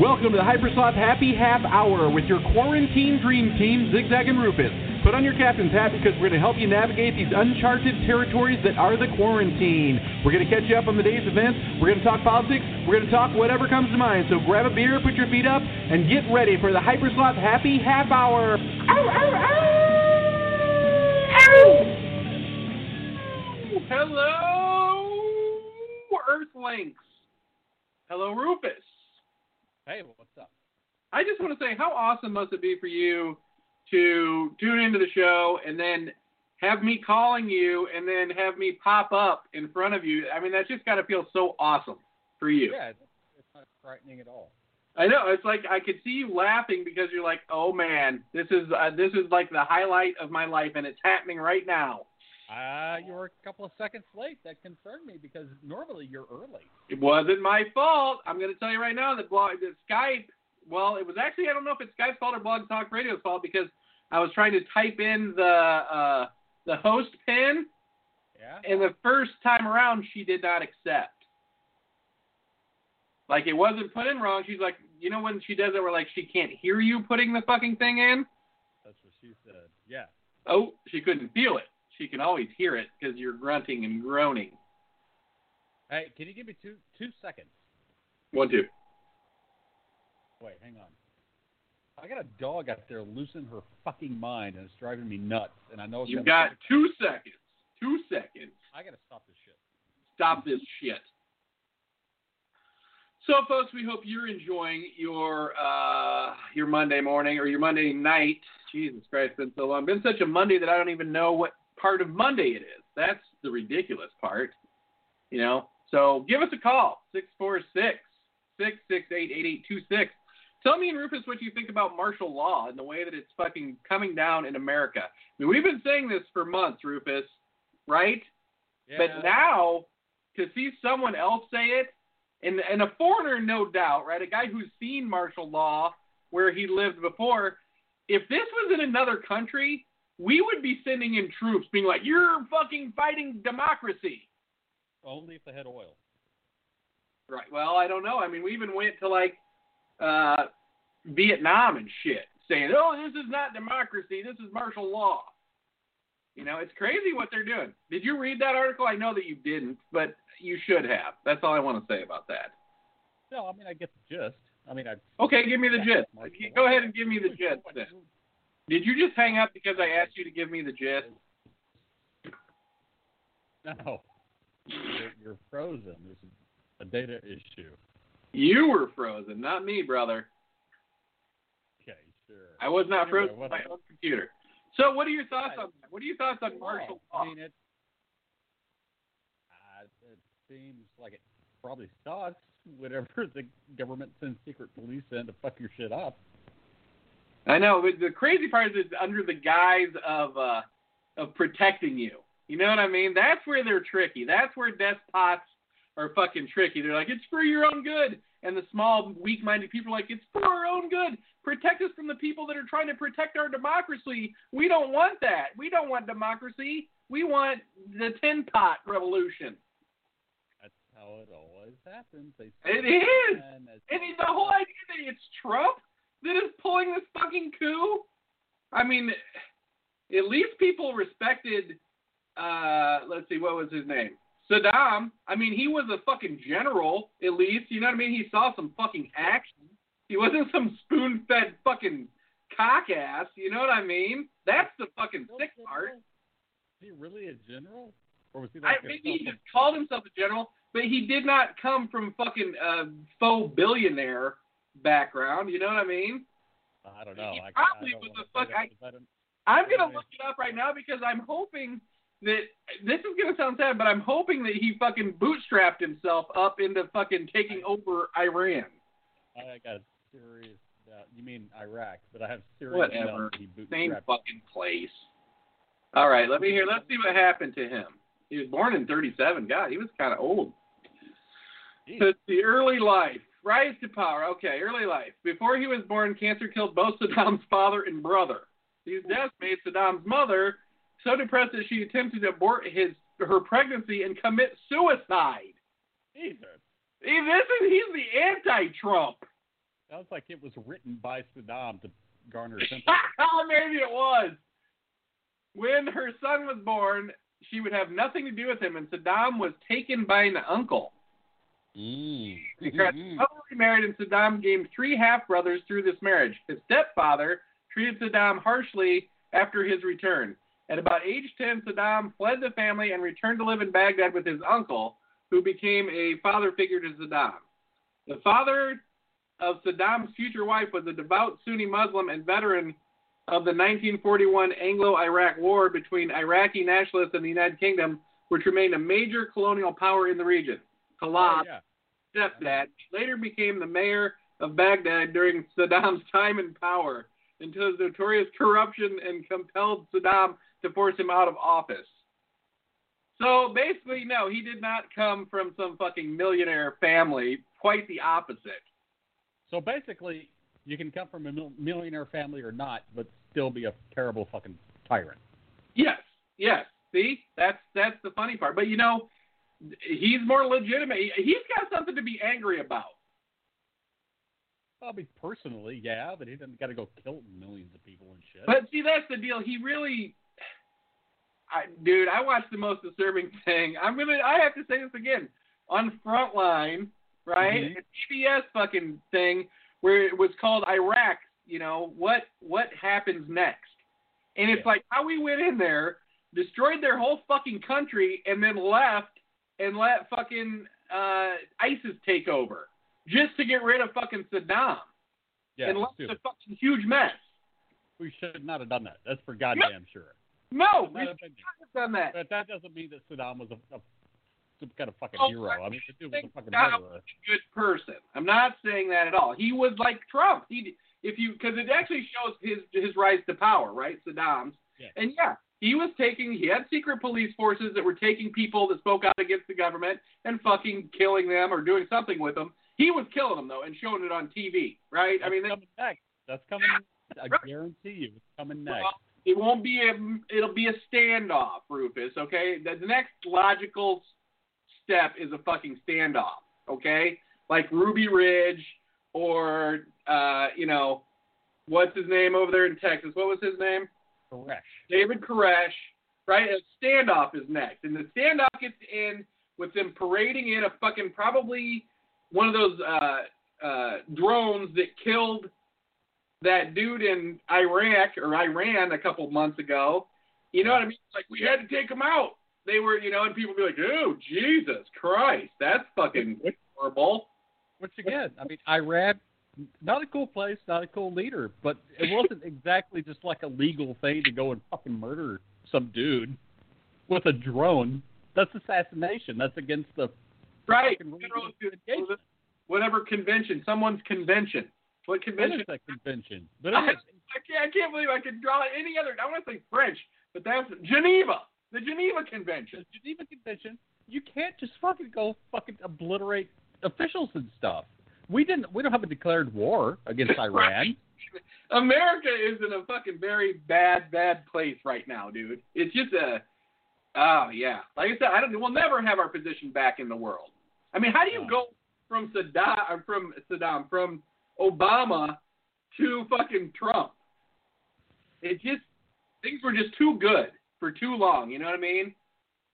Welcome to the Hypersloth Happy Half Hour with your quarantine dream team, Zigzag and Rufus. Put on your captain's hat because we're going to help you navigate these uncharted territories that are the quarantine. We're going to catch you up on the day's events. We're going to talk politics. We're going to talk whatever comes to mind. So grab a beer, put your feet up, and get ready for the Hypersloth Happy Half Hour. Ow, ow, ow! Hello, Earthlings. Hello, Rufus. Hey, what's up? I just want to say, how awesome must it be for you to tune into the show and then have me calling you and then have me pop up in front of you? I mean, that's just got to feel so awesome for you. Yeah, it's, it's not frightening at all. I know. It's like I could see you laughing because you're like, "Oh man, this is uh, this is like the highlight of my life, and it's happening right now." Uh, you were a couple of seconds late. That concerned me because normally you're early. It wasn't my fault. I'm going to tell you right now that blog, that Skype. Well, it was actually I don't know if it's Skype's fault or Blog Talk Radio's fault because I was trying to type in the uh, the host pin, Yeah. and the first time around she did not accept. Like it wasn't put in wrong. She's like, you know when she does it, we're like she can't hear you putting the fucking thing in. That's what she said. Yeah. Oh, she couldn't feel it. She can always hear it because you're grunting and groaning. Hey, can you give me two two seconds? One, two. Wait, hang on. I got a dog out there losing her fucking mind and it's driving me nuts. And I know gonna- got two seconds. Two seconds. I gotta stop this shit. Stop this shit. So, folks, we hope you're enjoying your uh, your Monday morning or your Monday night. Jesus Christ, it's been so long. Been such a Monday that I don't even know what part of Monday it is. That's the ridiculous part. You know. So give us a call 646 668 8826. Tell me and Rufus what you think about martial law and the way that it's fucking coming down in America. I mean, we've been saying this for months, Rufus, right? Yeah. But now to see someone else say it, and and a foreigner, no doubt, right? A guy who's seen martial law where he lived before. If this was in another country, we would be sending in troops, being like, "You're fucking fighting democracy." only if they had oil. Right. Well, I don't know. I mean, we even went to like uh, Vietnam and shit, saying, "Oh, this is not democracy. This is martial law." You know, it's crazy what they're doing. Did you read that article? I know that you didn't, but you should have. That's all I want to say about that. No, I mean I get the gist. I mean I. Okay, give me the gist. Go ahead and give me the gist. Then. Did you just hang up because I asked you to give me the gist? No. You're, you're frozen. This is a data issue. You were frozen, not me, brother. Okay, sure. I was not Anyway, frozen by my own computer. So, what are your thoughts on that? What are your thoughts on martial law? I mean, it, uh, it seems like it probably sucks whenever the government sends secret police in to fuck your shit up. I know, but the crazy part is it's under the guise of uh, of protecting you. You know what I mean? That's where they're tricky. That's where despots are fucking tricky. They're like, it's for your own good. And the small, weak-minded people are like, it's for our own good. Protect us from the people that are trying to protect our democracy. We don't want that. We don't want democracy. We want the tin pot revolution. That's how it always happens. They It is. And the whole idea that it's Trump that is pulling this fucking coup. I mean, at least people respected. Uh, let's see, what was his name? Saddam. I mean, he was a fucking general. At least, you know what I mean. He saw some fucking action. He wasn't some spoon-fed fucking cock ass. You know what I mean? That's the fucking sick part. Is he really a general? Or was he I, like a maybe he just called himself a general, but he did not come from fucking uh, faux billionaire background. You know what I mean? I don't know. he I, probably I don't was a fuck- I- 'cause I don't- I'm gonna look it up right now because I'm hoping that this is gonna sound sad, but I'm hoping that he fucking bootstrapped himself up into fucking taking over Iran. I got serious doubt. You mean Iraq, but I have serious Whatever. Same fucking place. All right, let me hear. Let's see what happened to him. He was born in 37. God, he was kind of old. Jeez. Let's early life. Rise to power. Okay, early life. Before he was born, cancer killed both Saddam's father and brother. These deaths made Saddam's mother so depressed that she attempted to abort his her pregnancy and commit suicide. Jesus. See, this is he's the anti-Trump. Sounds like it was written by Saddam to garner sympathy. Maybe it was. When her son was born, she would have nothing to do with him, and Saddam was taken by an uncle. Mm. Because Mhm. mother remarried, and Saddam gained three half brothers through this marriage. His stepfather treated Saddam harshly after his return. At about age 10, Saddam fled the family and returned to live in Baghdad with his uncle, who became a father figure to Saddam. The father of Saddam's future wife was a devout Sunni Muslim and veteran of the 1941 Anglo-Iraq War between Iraqi nationalists and the United Kingdom, which remained a major colonial power in the region. Oh, Khalaf, Oh, yeah. stepdad, later became the mayor of Baghdad during Saddam's time in power until his notorious corruption and compelled Saddam to force him out of office. So basically, no, he did not come from some fucking millionaire family. Quite the opposite. So basically, you can come from a millionaire family or not, but still be a terrible fucking tyrant. Yes, yes. See, that's that's the funny part. But you know, he's more legitimate. He- He's got something to be angry about. I mean, personally, yeah, but he doesn't got to go kill millions of people and shit. But see, that's the deal. He really, I, dude, I watched the most disturbing thing. I'm gonna, I have to say this again on Frontline, right? Mhm. A PBS fucking thing where it was called Iraq. You know what? What happens next? And it's Yeah. like how we went in there, destroyed their whole fucking country, and then left and let fucking uh, ISIS take over just to get rid of fucking Saddam yeah, and left stupid. a fucking huge mess. we should not have done that. That's for goddamn sure. No, we Should not have been there. have done that. But that doesn't mean that Saddam was a, a some kind of fucking Oh, hero. I mean, the dude was a fucking Saddam murderer. good person. I'm not saying that at all. He was like Trump. He if you because it actually shows his his rise to power, right? Saddam's. Yeah. And yeah, he was taking he had secret police forces that were taking people that spoke out against the government and fucking killing them or doing something with them. He was killing them though and showing it on TV, right? I That's mean, they, coming next. That's coming. I guarantee you, it's coming next. well, it won't be a it'll be a standoff, Rufus. Okay, the, the next logical step is a fucking standoff. Okay, like Ruby Ridge or uh, you know, what's his name over there in Texas? What was his name? Koresh. David Koresh. Right, a standoff is next, and the standoff gets in with them parading in a fucking probably one of those uh, uh, drones that killed that dude in Iraq or Iran a couple months ago. You know what I mean? Like we had to take them out. They were, you know, and people be like, "Oh, Jesus Christ, that's fucking horrible." which again, I mean, Iran, not a cool place, not a cool leader, but it wasn't exactly just like a legal thing to go and fucking murder some dude with a drone. That's assassination. That's against the Right? fucking rules Federal- of engagement. Whatever convention, someone's convention. What What convention? is that convention? But I. I can't, I can't believe I could draw any other. I want to say French, but that's Geneva, the Geneva Convention. the Geneva Convention, you can't just fucking go fucking obliterate officials and stuff. We didn't. We don't have a declared war against Iran. America is in a fucking very bad, bad place right now, dude. It's just a, oh yeah. Like I said, I don't. We'll never have our position back in the world. I mean, how do you go from Saddam, or from Saddam, from Obama to fucking Trump? It just things were just too good for too long. You know what I mean?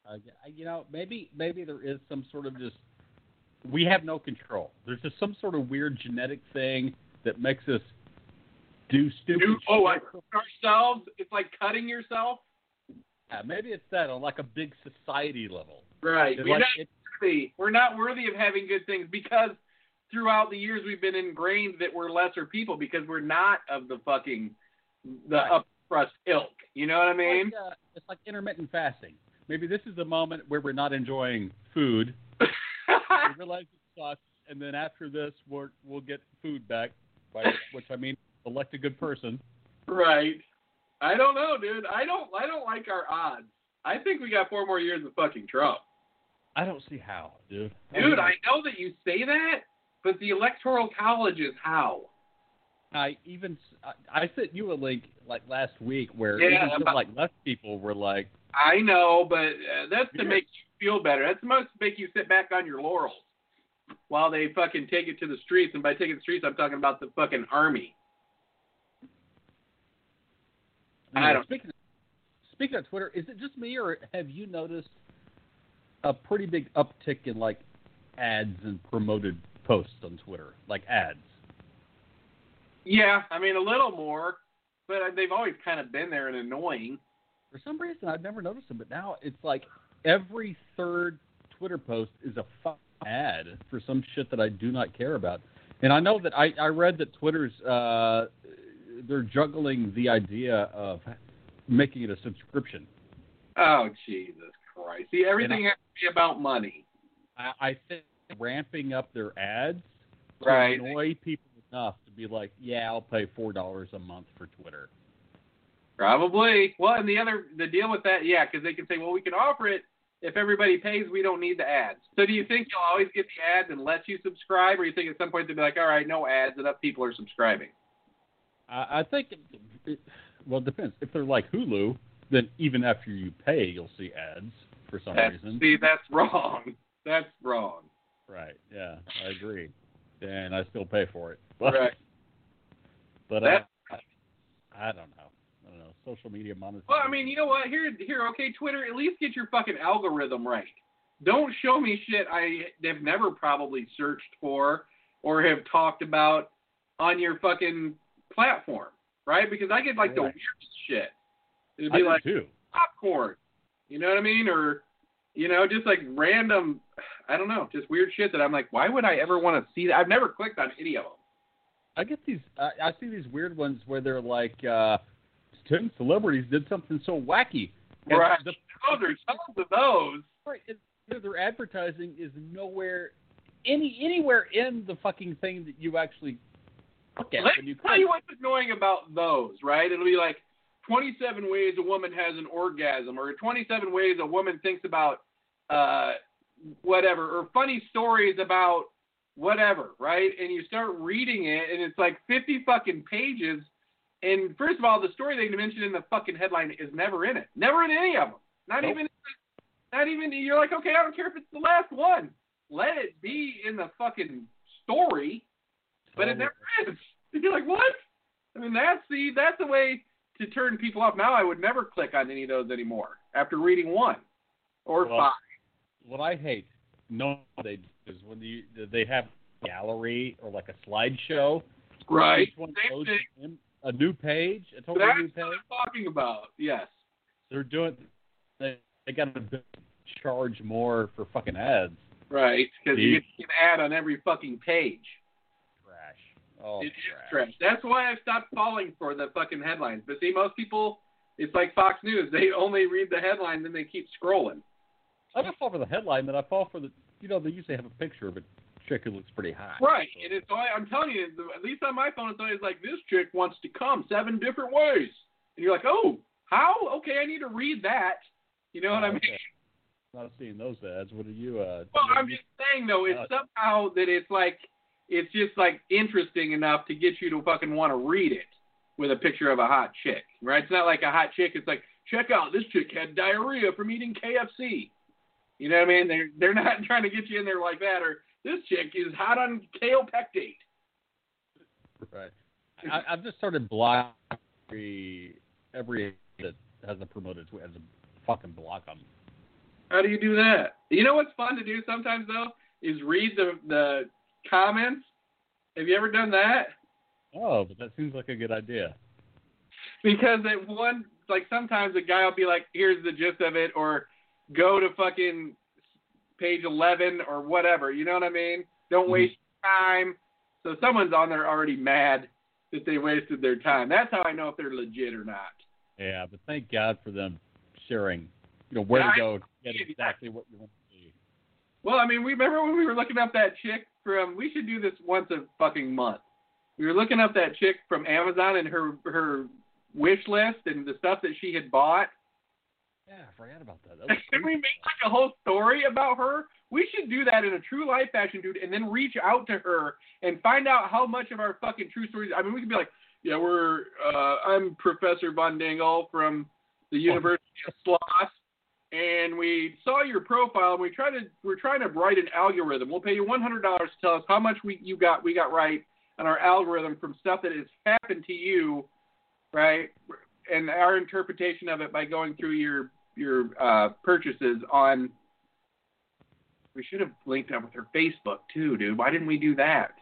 Uh, you know, maybe maybe there is some sort of just we have no control. There's just some sort of weird genetic thing that makes us do stupid. Do, oh, I ourselves. It's like cutting yourself. Yeah, maybe it's that on like a big society level. Right. We're like not worthy. We're not worthy of having good things because throughout the years we've been ingrained that we're lesser people because we're not of the fucking the Right. crust ilk. You know what I mean? like, uh, it's like intermittent fasting. Maybe this is the moment where we're not enjoying food. we realize it sucks, and then after this, we're, we'll get food back. By which I mean, elect a good person. right. I don't know, dude. I don't. I don't like our odds. I think we got four more years of fucking Trump. I don't see how, dude. Dude, I know that you say that, but the electoral college is how. I even I, I sent you a link like last week where Yeah, even some like left people were like, I know, but uh, that's to make feel better. That's supposed to make you sit back on your laurels. while they fucking take it to the streets. And by taking the streets, I'm talking about the fucking army. I don't- Speaking of, speaking of Twitter, is it just me or have you noticed a pretty big uptick in like ads and promoted posts on Twitter, like ads? Yeah, I mean a little more, but they've always kind of been there and annoying. For some reason, I've never noticed them, but now it's like every third Twitter post is a fucking ad for some shit that I do not care about. And I know that I, I read that Twitter's uh, they're juggling the idea of making it a subscription. Oh Jesus Christ! See, everything has to be about money. I, I think ramping up their ads to Right. annoy people enough to be like, yeah, I'll pay four dollars a month for Twitter. Probably. Well, and the other the deal with that, yeah, because they can say, well, we can offer it if everybody pays. We don't need the ads. So do you think you'll always get the ads unless you subscribe, or you think at some point they'll be like, all right, no ads, enough people are subscribing? I, I think, it, it, well, it depends. If they're like Hulu, then even after you pay, you'll see ads for some That's, reason. see, that's wrong. That's wrong. Right? Yeah, I agree. And I still pay for it. But, Right. But That- I, I. I don't know. Social media monetization. Well, I mean, you know what? Here, here, okay, Twitter. At least get your fucking algorithm right. Don't show me shit I have never probably searched for or have talked about on your fucking platform, right? Because I get like the Right. weirdest shit. It'd be like too. popcorn. You know what I mean? Or, you know, just like random, I don't know, just weird shit that I'm like, why would I ever want to see that? I've never clicked on any of them. I get these. I, I see these weird ones where they're like, uh, ten celebrities did something so wacky. And Right. The, Those are tons of those. Right, their advertising is nowhere, any anywhere in the fucking thing that you actually look at Let me tell click. you what's annoying about those, right? It'll be like 27 ways a woman has an orgasm, or 27 ways a woman thinks about uh, whatever, or funny stories about whatever, right? And you start reading it, and it's like 50 fucking pages. And first of all, the story they mentioned in the fucking headline is never in it. Never in any of them. Not Nope. even. Not even. You're like, okay, I don't care if it's the last one. Let it be in the fucking story but it never is. You're like, what? I mean, that's the that's the way to turn people off. Now I would never click on any of those anymore after reading one or Well, five. What I hate, no, they do is when you they have a gallery or like a slideshow. Right. Each one Same goes thing. A new page, a totally That's new what page. I'm talking about. Yes. They're doing. They, they got to charge more for fucking ads. Right. Because you get an ad on every fucking page. Trash. Oh, it trash. trash. That's why I've stopped falling for the fucking headlines. But see, most people, it's like Fox News. They only read the headline, then they keep scrolling. I don't fall for the headline, but I fall for the. You know, they usually have a picture of a chick who looks pretty hot. Right, So- and it's I'm telling you, at least on my phone, it's always like this chick wants to come seven different ways, and you're like, oh, how? Okay, I need to read that. You know what I Oh, mean? okay. Not seeing those ads. What are you? Uh, Well, I'm just saying though, it's Uh, somehow that it's like it's just like interesting enough to get you to fucking want to read it with a picture of a hot chick, right? It's not like a hot chick. It's like check out this chick had diarrhea from eating KFC. You know what I mean? They're they're not trying to get you in there like that. Or this chick is hot on Kaopectate. Right. I, I've just started blocking every every that has a promoted tweet has a fucking block them. How do you do that? You know what's fun to do sometimes though is read the the comments. Have you ever done that? Oh, but that seems like a good idea. Because at one like sometimes a guy will be like, "Here's the gist of it," or "Go to fucking page 11 or whatever." You know what I mean? Don't Mhm. waste time. So someone's on there already mad that they wasted their time. That's how I know if they're legit or not. Yeah, but thank God for them sharing. You know where Yeah, to go to get exactly what you want to see. Well, I mean, we remember when we were looking up that chick from. We should do this once a fucking month. We were looking up that chick from Amazon and her her wish list and the stuff that she had bought. Yeah, I forgot about that. that Can we make like a whole story about her? We should do that in a true life fashion, dude, and then reach out to her and find out how much of our fucking true stories. I mean, we could be like, yeah, we're uh, I'm Professor Von Dingle from the University of Sloss, and we saw your profile, and we tried to we're trying to write an algorithm. We'll pay you one hundred dollars to tell us how much we you got we got right on our algorithm from stuff that has happened to you, right? And our interpretation of it by going through your your uh, purchases on. We should have linked up with her Facebook too, dude. Why didn't we do that?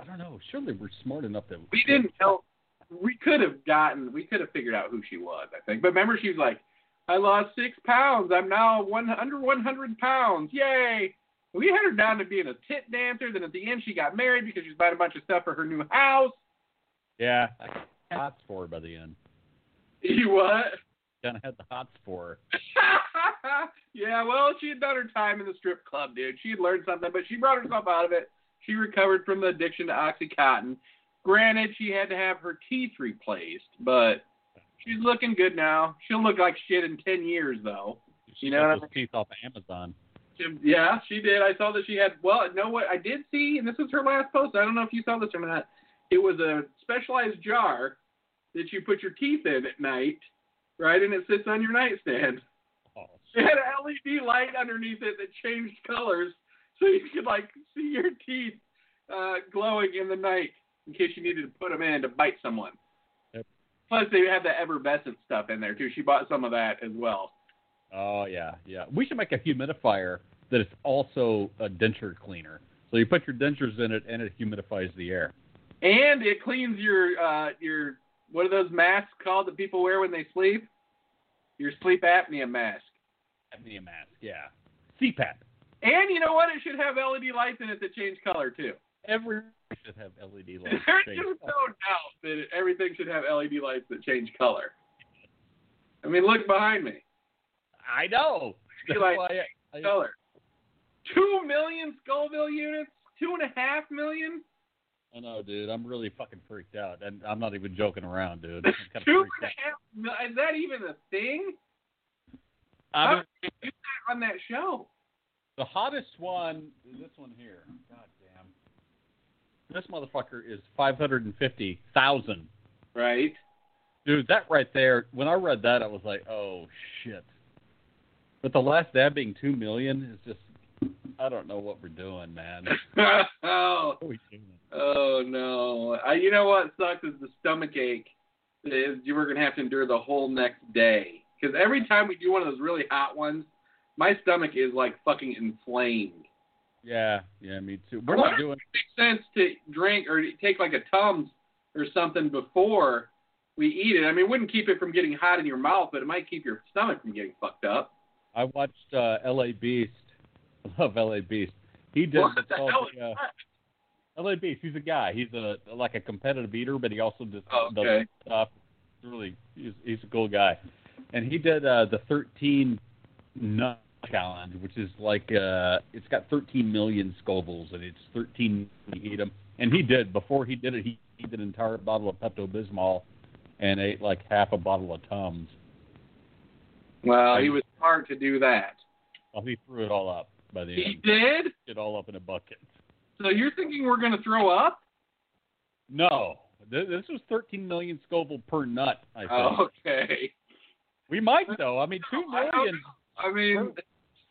I don't know. Surely we're smart enough that We didn't tell. We could have gotten. We could have figured out who she was. I think. But remember, she was like, "I lost six pounds. I'm now one under 100 pounds. Yay!" We had her down to being a tit dancer. Then at the end, she got married because she's buying a bunch of stuff for her new house. Yeah, I had for her by the end. You what? Kind of had the hots for her. yeah, well, she had done her time in the strip club, dude. She had learned something, but she brought herself out of it. She recovered from the addiction to OxyContin. Granted, she had to have her teeth replaced, but she's looking good now. She'll look like shit in 10 years, though. She You know got what I those teeth off of Amazon. She- Yeah, she did. I saw that she had. Well, know what I did see, and this was her last post. I don't know if you saw this or not. It was a specialized jar that you put your teeth in at night, right? And it sits on your nightstand. Oh, It had an LED light underneath it that changed colors, so you could like see your teeth uh, glowing in the night in case you needed to put them in to bite someone. Yep. Plus, they have the effervescent stuff in there too. She bought some of that as well. Oh yeah, yeah. We should make a humidifier that is also a denture cleaner. So you put your dentures in it, and it humidifies the air. And it cleans your uh your what are those masks called that people wear when they sleep? Your sleep apnea mask. Apnea mask, yeah. CPAP. And you know what? It should have LED lights in it that change color too. Every should have LED lights. There's just no doubt that everything should have LED lights that change color. I mean, look behind me. I know. Like I, I, color. Two million Scoville units. Two and a half million. I know, dude. I'm really fucking freaked out, and I'm not even joking around, dude. I'm kind of Two freaked and out. a half. mil- Is that even a thing? I How did you do that on that show? the hottest one is this one here. God damn. This motherfucker is 550,000. Right. Dude, that right there, when I read that, I was like, oh, shit. But the last dab being 2 million is just, I don't know what we're doing, man. oh, What are we doing? Oh no! I, you know what sucks is the stomach ache. that Is you were gonna have to endure the whole next day because every time we do one of those really hot ones, my stomach is like fucking inflamed. Yeah, yeah, me too. We're not doing, it makes sense to drink or take like a Tums or something before we eat it. I mean, it wouldn't keep it from getting hot in your mouth, but it might keep your stomach from getting fucked up. I watched uh, L.A. Beast. I love L.A. Beast. He did What the hell the, uh? L.A. Beast. He's a guy. He's a like a competitive eater, but he also just Oh, does okay. stuff. Really, he's he's a cool guy. And he did uh, the 13 nut challenge, which is like uh, it's got 13 million Scovilles, and it's 13 to eat them. And he did before he did it. He, he did an entire bottle of Pepto Bismol and ate like half a bottle of Tums. Well, he was smart to do that. Well, he threw it all up by the He end. He did. It all up in a bucket. So you're thinking we're gonna throw up? No, this was 13 million Scoville per nut. I think Oh, okay. we might though. I mean, two million. I. I mean,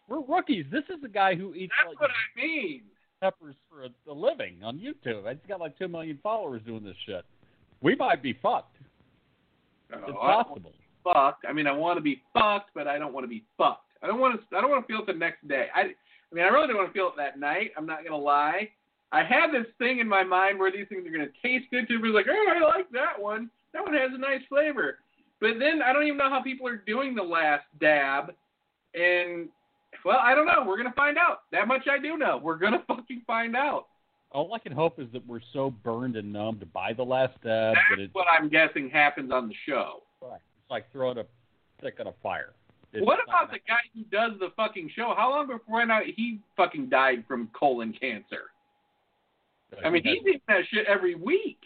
We're rookies. This is a guy who eats that's like what I mean. peppers for a, a living on YouTube. He's got like two million followers doing this shit. We might be fucked. Oh, It's I possible. fucked. I mean, I want to be fucked, but I don't want to be fucked. I don't want to. I don't want to feel it the next day. I, I mean, I really don't want to feel it that night. I'm not gonna lie. I had this thing in my mind where these things are gonna taste good to me. Like, oh, I like that one. That one has a nice flavor. But then I don't even know how people are doing the last dab. And well, I don't know. We're gonna find out. That much I do know. We're gonna fucking find out. All I can hope is that we're so burned and numbed by the last dab that That's it's, what I'm guessing happens on the show. it's like throwing a stick on a fire. What about the guy who does the fucking show? How long before I know he fucking died from colon cancer? Uh, I mean, he's eating that shit every week.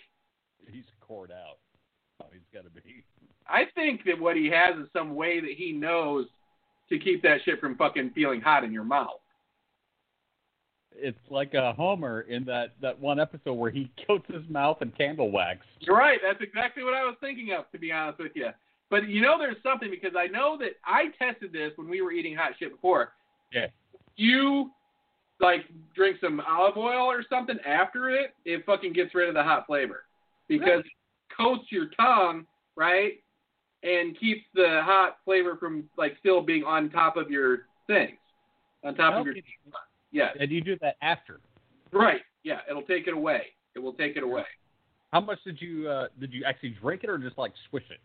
he's cored out. Oh, he's got to be. I think that what he has is some way that he knows to keep that shit from fucking feeling hot in your mouth. It's like a Homer in that that one episode where he coats his mouth in candle wax. You're right. That's exactly what I was thinking of, to be honest with you. But you know, there's something because I know that I tested this when we were eating hot shit before. Yeah. You like drink some olive oil or something after it, it fucking gets rid of the hot flavor because it coats your tongue, right, and keeps the hot flavor from like still being on top of your things, on top of your. Yeah. And you do that after. Right. Yeah. It'll take it away. It will take it away. How much did you uh, did you actually drink it or just like swish it?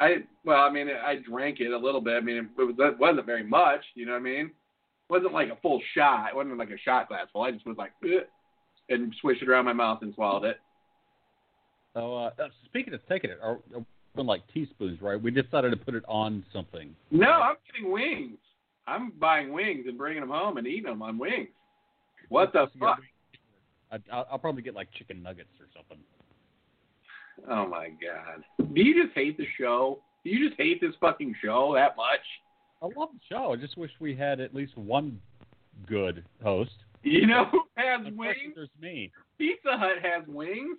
I well, I mean, I drank it a little bit. I mean, it, was, it wasn't very much. You know what I mean? It wasn't like a full shot. It wasn't like a shot glass full. I just was like, and swished it around my mouth and swallowed it. So uh, uh, speaking of taking it, are, are like teaspoons, right? We decided to put it on something. No, I'm getting wings. I'm buying wings and bringing them home and eating them on wings. What the fuck? I'll probably get like chicken nuggets or something. Oh my god. Do you just hate the show? Do you just hate this fucking show that much? I love the show. I just wish we had at least one good host. You know who has wings? There's me. Pizza Hut has wings.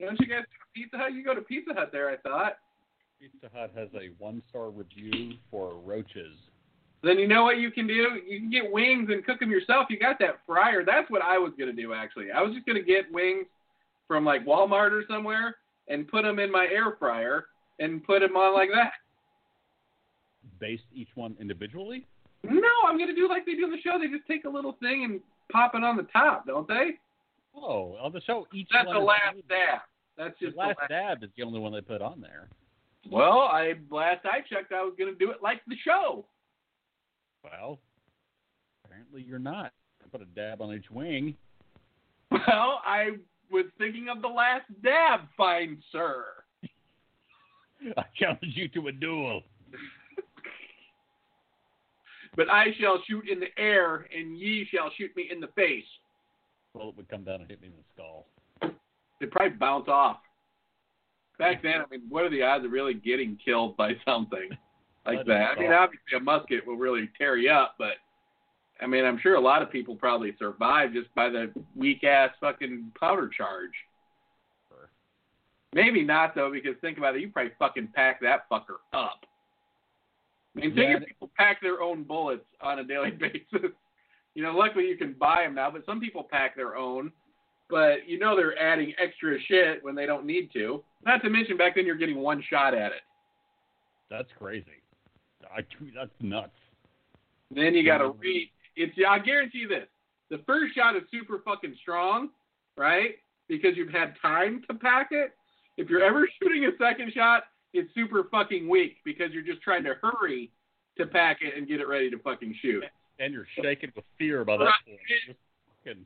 Don't you guys go to Pizza Hut? You go to Pizza Hut there, I thought. Pizza Hut has a one star review for roaches. Then you know what you can do? You can get wings and cook them yourself. You got that fryer. That's what I was gonna do actually. I was just gonna get wings from like Walmart or somewhere and put them in my air fryer and put them on like that. Based each one individually? No, I'm gonna do like they do on the show. They just take a little thing and pop it on the top, don't they? Oh, on the show, each That's the last dab. That's The just last the last. dab is the only one they put on there. Well, I last I checked, I was gonna do it like the show. Well, apparently you're not. I put a dab on each wing. Well, I was thinking of the last dab, fine sir. I challenge you to a duel. But I shall shoot in the air, and ye shall shoot me in the face. Well, it would come down and hit me in the skull. It'd probably bounce off. Back then, I mean, what are the odds of really getting killed by something like that? I mean, obviously, a musket will really tear you up, but I mean, I'm sure a lot of people probably survive just by the weak ass fucking powder charge. Sure. Maybe not though, because think about it, you probably fucking pack that fucker up. I mean, think Yeah, if people pack their own bullets on a daily basis. You know, luckily you can buy them now, but some people pack their own. But you know they're adding extra shit when they don't need to. Not to mention back then you're getting one shot at it. That's crazy. I, that's nuts. Then you got to read. It's I guarantee you this: the first shot is super fucking strong, right? Because you've had time to pack it. If you're ever shooting a second shot, it's super fucking weak because you're just trying to hurry to pack it and get it ready to fucking shoot. And you're shaking with fear by that Right. point.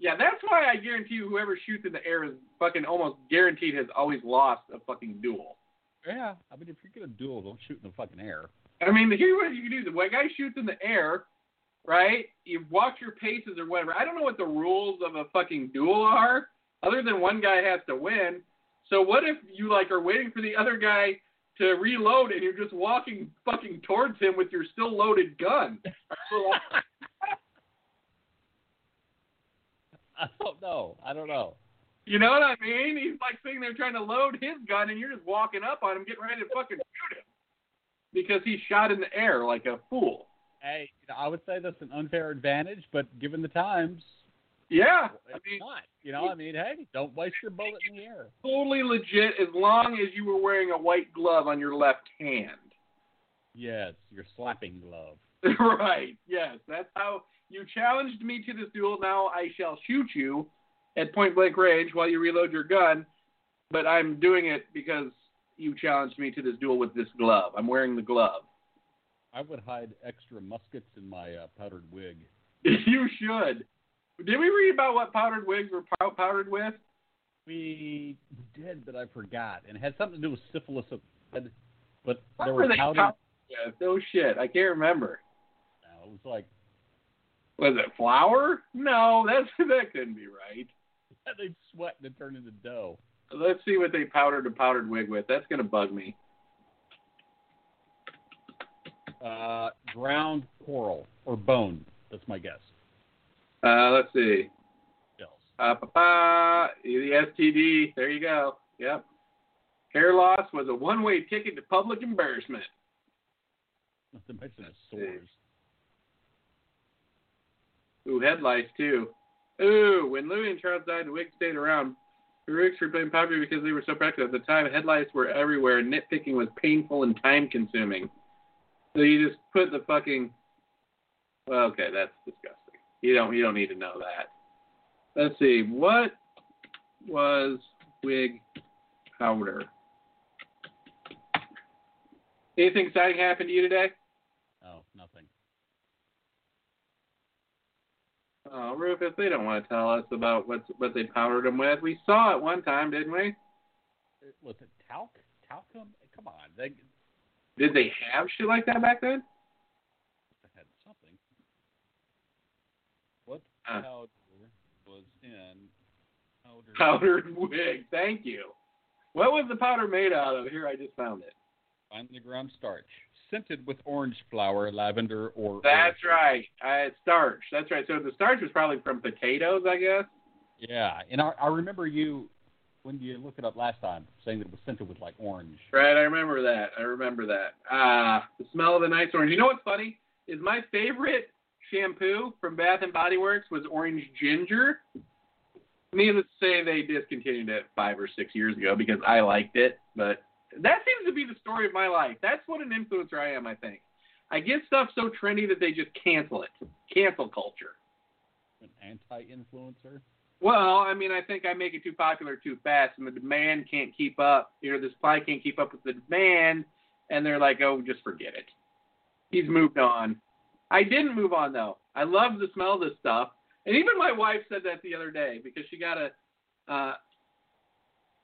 Yeah, that's why I guarantee you, whoever shoots in the air is fucking almost guaranteed has always lost a fucking duel. yeah, I mean, if you're to duel, don't shoot in the fucking air. I mean, here's what you can do. The a guy shoots in the air, right? You watch your paces or whatever. I don't know what the rules of a fucking duel are, other than one guy has to win. So what if you like are waiting for the other guy to reload and you're just walking fucking towards him with your still loaded gun? I don't know. I don't know. you know what I mean? He's like sitting there trying to load his gun and you're just walking up on him, getting ready to fucking shoot him because he shot in the air like a fool. Hey, you know, I would say that's an unfair advantage, but given the times, Yeah, I mean, not. You know, I mean, hey, don't waste your bullet in the air. totally legit as long as you were wearing a white glove on your left hand. Yes, your slapping glove. right. Yes, that's how you challenged me to this duel. Now I shall shoot you at point blank range while you reload your gun. But I'm doing it because you challenged me to this duel with this glove. I'm wearing the glove. I would hide extra muskets in my uh, powdered wig. you should. Did we read about what powdered wigs were pow- powdered with? We did, but I forgot, and it had something to do with syphilis. of- But but What there were were they powdered. powdered with? No shit. I can't remember. no, it was like Was it flour? No, that's that couldn't be right. they'd sweat and it turned into dough. Let's see what they powdered a powdered wig with. That's gonna bug me. Uh, ground coral or bone. That's my guess. Uh, let's see. Uh, pa, pa, the STD. There you go. Yep. Hair loss was a one-way ticket to public embarrassment. Not to mention the sores. Ooh, head lice too. Ooh, when Louis and Charles died, the wig stayed around. The were became popular because they were so practical. At the time, headlights were everywhere, and nitpicking was painful and time-consuming. So you just put the fucking. Well, okay, that's disgusting. You don't you don't need to know that. Let's see. What was wig powder? Anything exciting happened to you today? Oh, nothing. Oh, Rufus, they don't want to tell us about what what they powdered them with. We saw it one time, didn't we? Was it talc? Talcum? Come on, they, Did they have shit like that back then? they had something. What Uh. powder was in powder? Powdered wig. Thank you. What was the powder made out of? Here, I just found it. Find the ground starch, scented with orange flower, lavender, or That's earth. right. Uh, starch. That's right. So the starch was probably from potatoes, I guess. Yeah, and I, I remember you when you looked it up last time, saying that it was scented with like orange. Right, I remember that. I remember that. Ah, the smell of the nice orange. You know what's funny? Is my favorite shampoo from Bath and Body Works was orange ginger. Needless to say, they discontinued it five or six years ago because I liked it. But that seems to be the story of my life. That's what an influencer I am. I think I get stuff so trendy that they just cancel it. Cancel culture. An anti-influencer. Well, I mean, I think I make it too popular too fast, and the demand can't keep up. You know, the supply can't keep up with the demand, and they're like, "Oh, just forget it." He's moved on. I didn't move on though. I love the smell of this stuff, and even my wife said that the other day because she got a uh,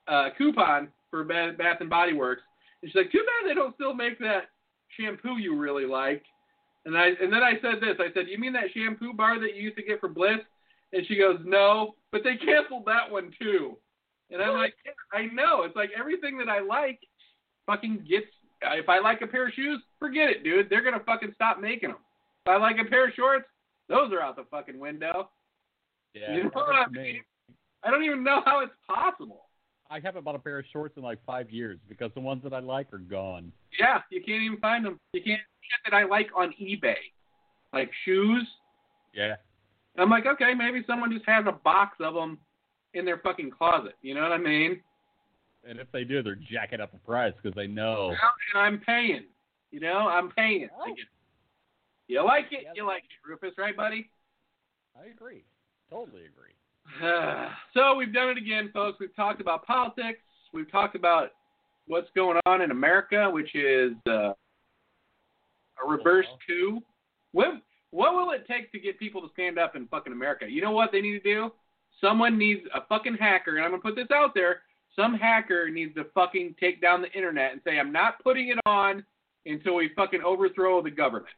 a coupon for Bath and Body Works, and she's like, "Too bad they don't still make that shampoo you really like." And I and then I said this. I said, "You mean that shampoo bar that you used to get for Bliss?" And she goes, "No, but they canceled that one too." And I'm like, yeah, "I know. It's like everything that I like, fucking gets. If I like a pair of shoes, forget it, dude. They're gonna fucking stop making them. If I like a pair of shorts, those are out the fucking window. Yeah, You know I mean? I don't even know how it's possible. I haven't bought a pair of shorts in like five years because the ones that I like are gone. Yeah, you can't even find them. You can't shit that I like on eBay, like shoes. Yeah. I'm like, okay, maybe someone just has a box of them in their fucking closet. You know what I mean? And if they do, they're jacking up the price because they know. And I'm paying. You know, I'm paying. Oh. get- You like it? Yeah. You like it, Rufus, right, buddy? I agree. Totally agree. so we've done it again, folks. We've talked about politics. We've talked about what's going on in America, which is uh, a reverse Uh-oh. coup. What what will it take to get people to stand up in fucking America? You know what they need to do? Someone needs a fucking hacker, and I'm gonna put this out there. Some hacker needs to fucking take down the internet and say, I'm not putting it on until we fucking overthrow the government.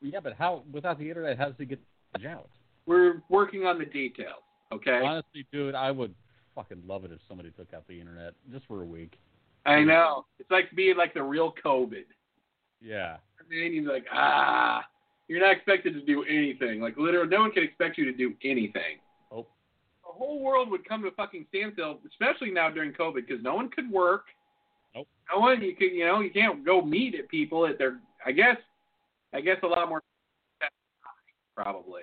Yeah, but how without the internet, how does he get the out? We're working on the details. Okay. Honestly, dude, I would fucking love it if somebody took out the internet just for a week. I know. It's like being like the real COVID. Yeah. And then you're like, ah, you're not expected to do anything. Like literally, no one can expect you to do anything. Oh. The whole world would come to a fucking standstill, especially now during COVID, because no one could work. Nope. No one, you could, you know, you can't go meet at people at their. I guess, I guess a lot more. Probably.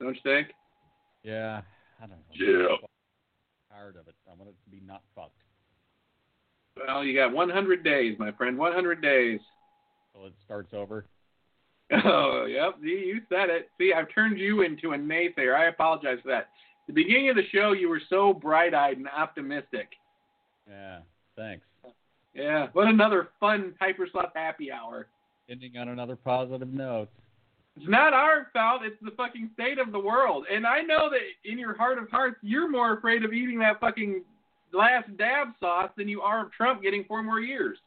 Don't you think? Yeah. I don't know. Yeah. Tired of it. I want it to be not fucked. Well, you got 100 days, my friend. 100 days. So it starts over. Oh, yep. See, you said it. See, I've turned you into a naysayer. I apologize for that. The beginning of the show, you were so bright-eyed and optimistic. Yeah. Thanks. Yeah. What another fun Hypersloth happy hour. Ending on another positive note. It's not our fault. It's the fucking state of the world. And I know that in your heart of hearts, you're more afraid of eating that fucking last dab sauce than you are of Trump getting four more years.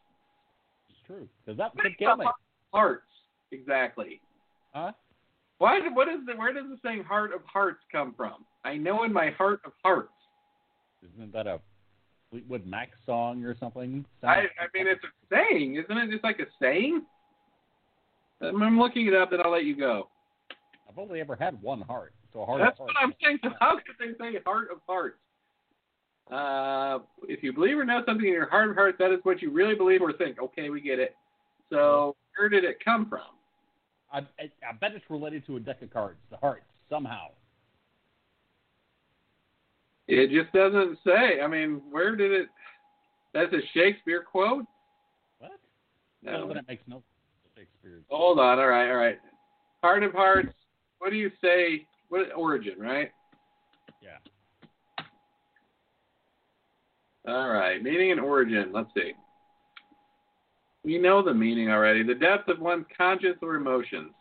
It's true. Because that could kill me. Hearts. Exactly. Huh? Why? What is the? Where does the saying "heart of hearts" come from? I know in my heart of hearts. Isn't that a Fleetwood Mac song or something? I, I mean, it's a saying, isn't it? Just like a saying. I'm looking it up, then I'll let you go. I've only ever had one heart. So a heart That's of what. I'm saying. How could they say "heart of hearts"? Uh, if you believe or know something in your heart of hearts, that is what you really believe or think. Okay, we get it. So where did it come from? I, I, I bet it's related to a deck of cards, the hearts, somehow. It just doesn't say. I mean, where did it? That's a Shakespeare quote. What? No. Well, then it makes no Hold on. All right. All right. Heart of hearts. What do you say? What origin? Right. Yeah. All right. Meaning and origin. Let's see. We know the meaning already. The depth of one's conscience or emotions.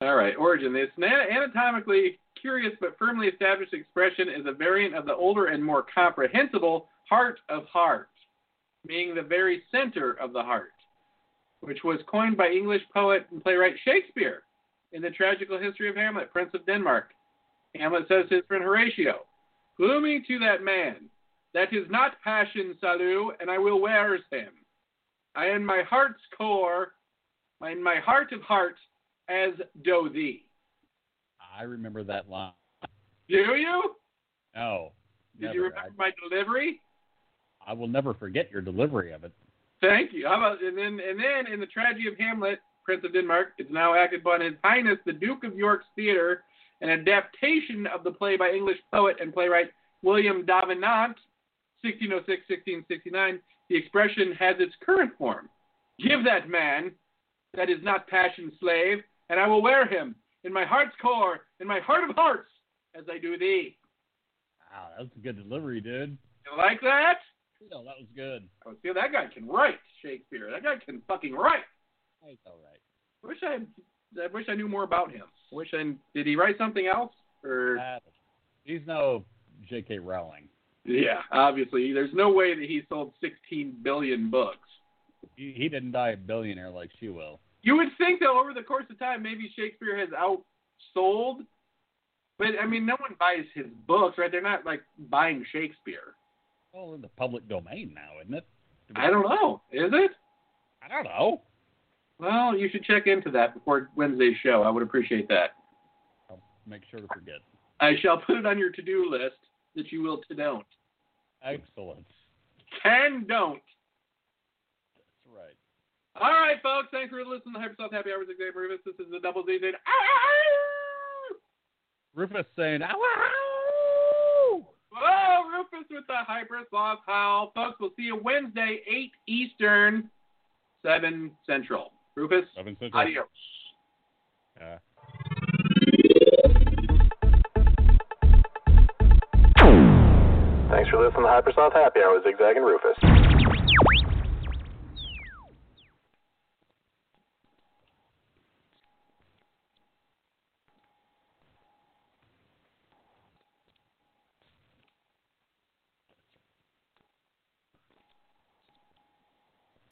All right. Origin. This anatomically curious but firmly established expression is a variant of the older and more comprehensible heart of heart, meaning the very center of the heart, which was coined by English poet and playwright Shakespeare in the tragical history of Hamlet, Prince of Denmark. Hamlet says to his friend Horatio, Gloomy to that man, that is not passion, Salut, and I will wears him. I in my heart's core, in my heart of heart, as do thee. I remember that line. Do you? No. Did never. you remember my delivery? I, I will never forget your delivery of it. Thank you. How about and then and then in the tragedy of Hamlet, Prince of Denmark, it's now acted by His Highness the Duke of York's Theatre, an adaptation of the play by English poet and playwright William Davenant, 1606-1669. The expression has its current form. Give that man that is not passion slave, and I will wear him in my heart's core, in my heart of hearts, as I do thee. Wow, that was a good delivery, dude. You like that? No, that was good. Oh, see, that guy can write Shakespeare. That guy can fucking write. That's all right. I wish I, I wish I knew more about him. I wish I did he write something else or Uh, he's no J.K. Rowling. yeah, obviously there's no way that he sold 16 billion books. He, he didn't die a billionaire like she will. You would think though over the course of time maybe Shakespeare has outsold, but I mean no one buys his books, right? They're not like buying Shakespeare. Well, in the public domain now, isn't it? I don't know. Is it? I don't know. Well, you should check into that before Wednesday's show. I would appreciate that. I'll make sure to forget. I shall put it on your to-do list that you will to don't. Excellent. Can don't. That's right. All right, folks. Thanks for listening to Hypersloth Happy Hours Exam Rufus. This is the Double Z saying, Rufus saying, ow! Whoa, Rufus with the Hypersloth howl. Folks, we'll see you Wednesday, 8 Eastern, 7 Central. Rufus, Seven Central. adios. Uh, Thanks for listening to Hypersloth Happy Hour with Zigzag and Rufus.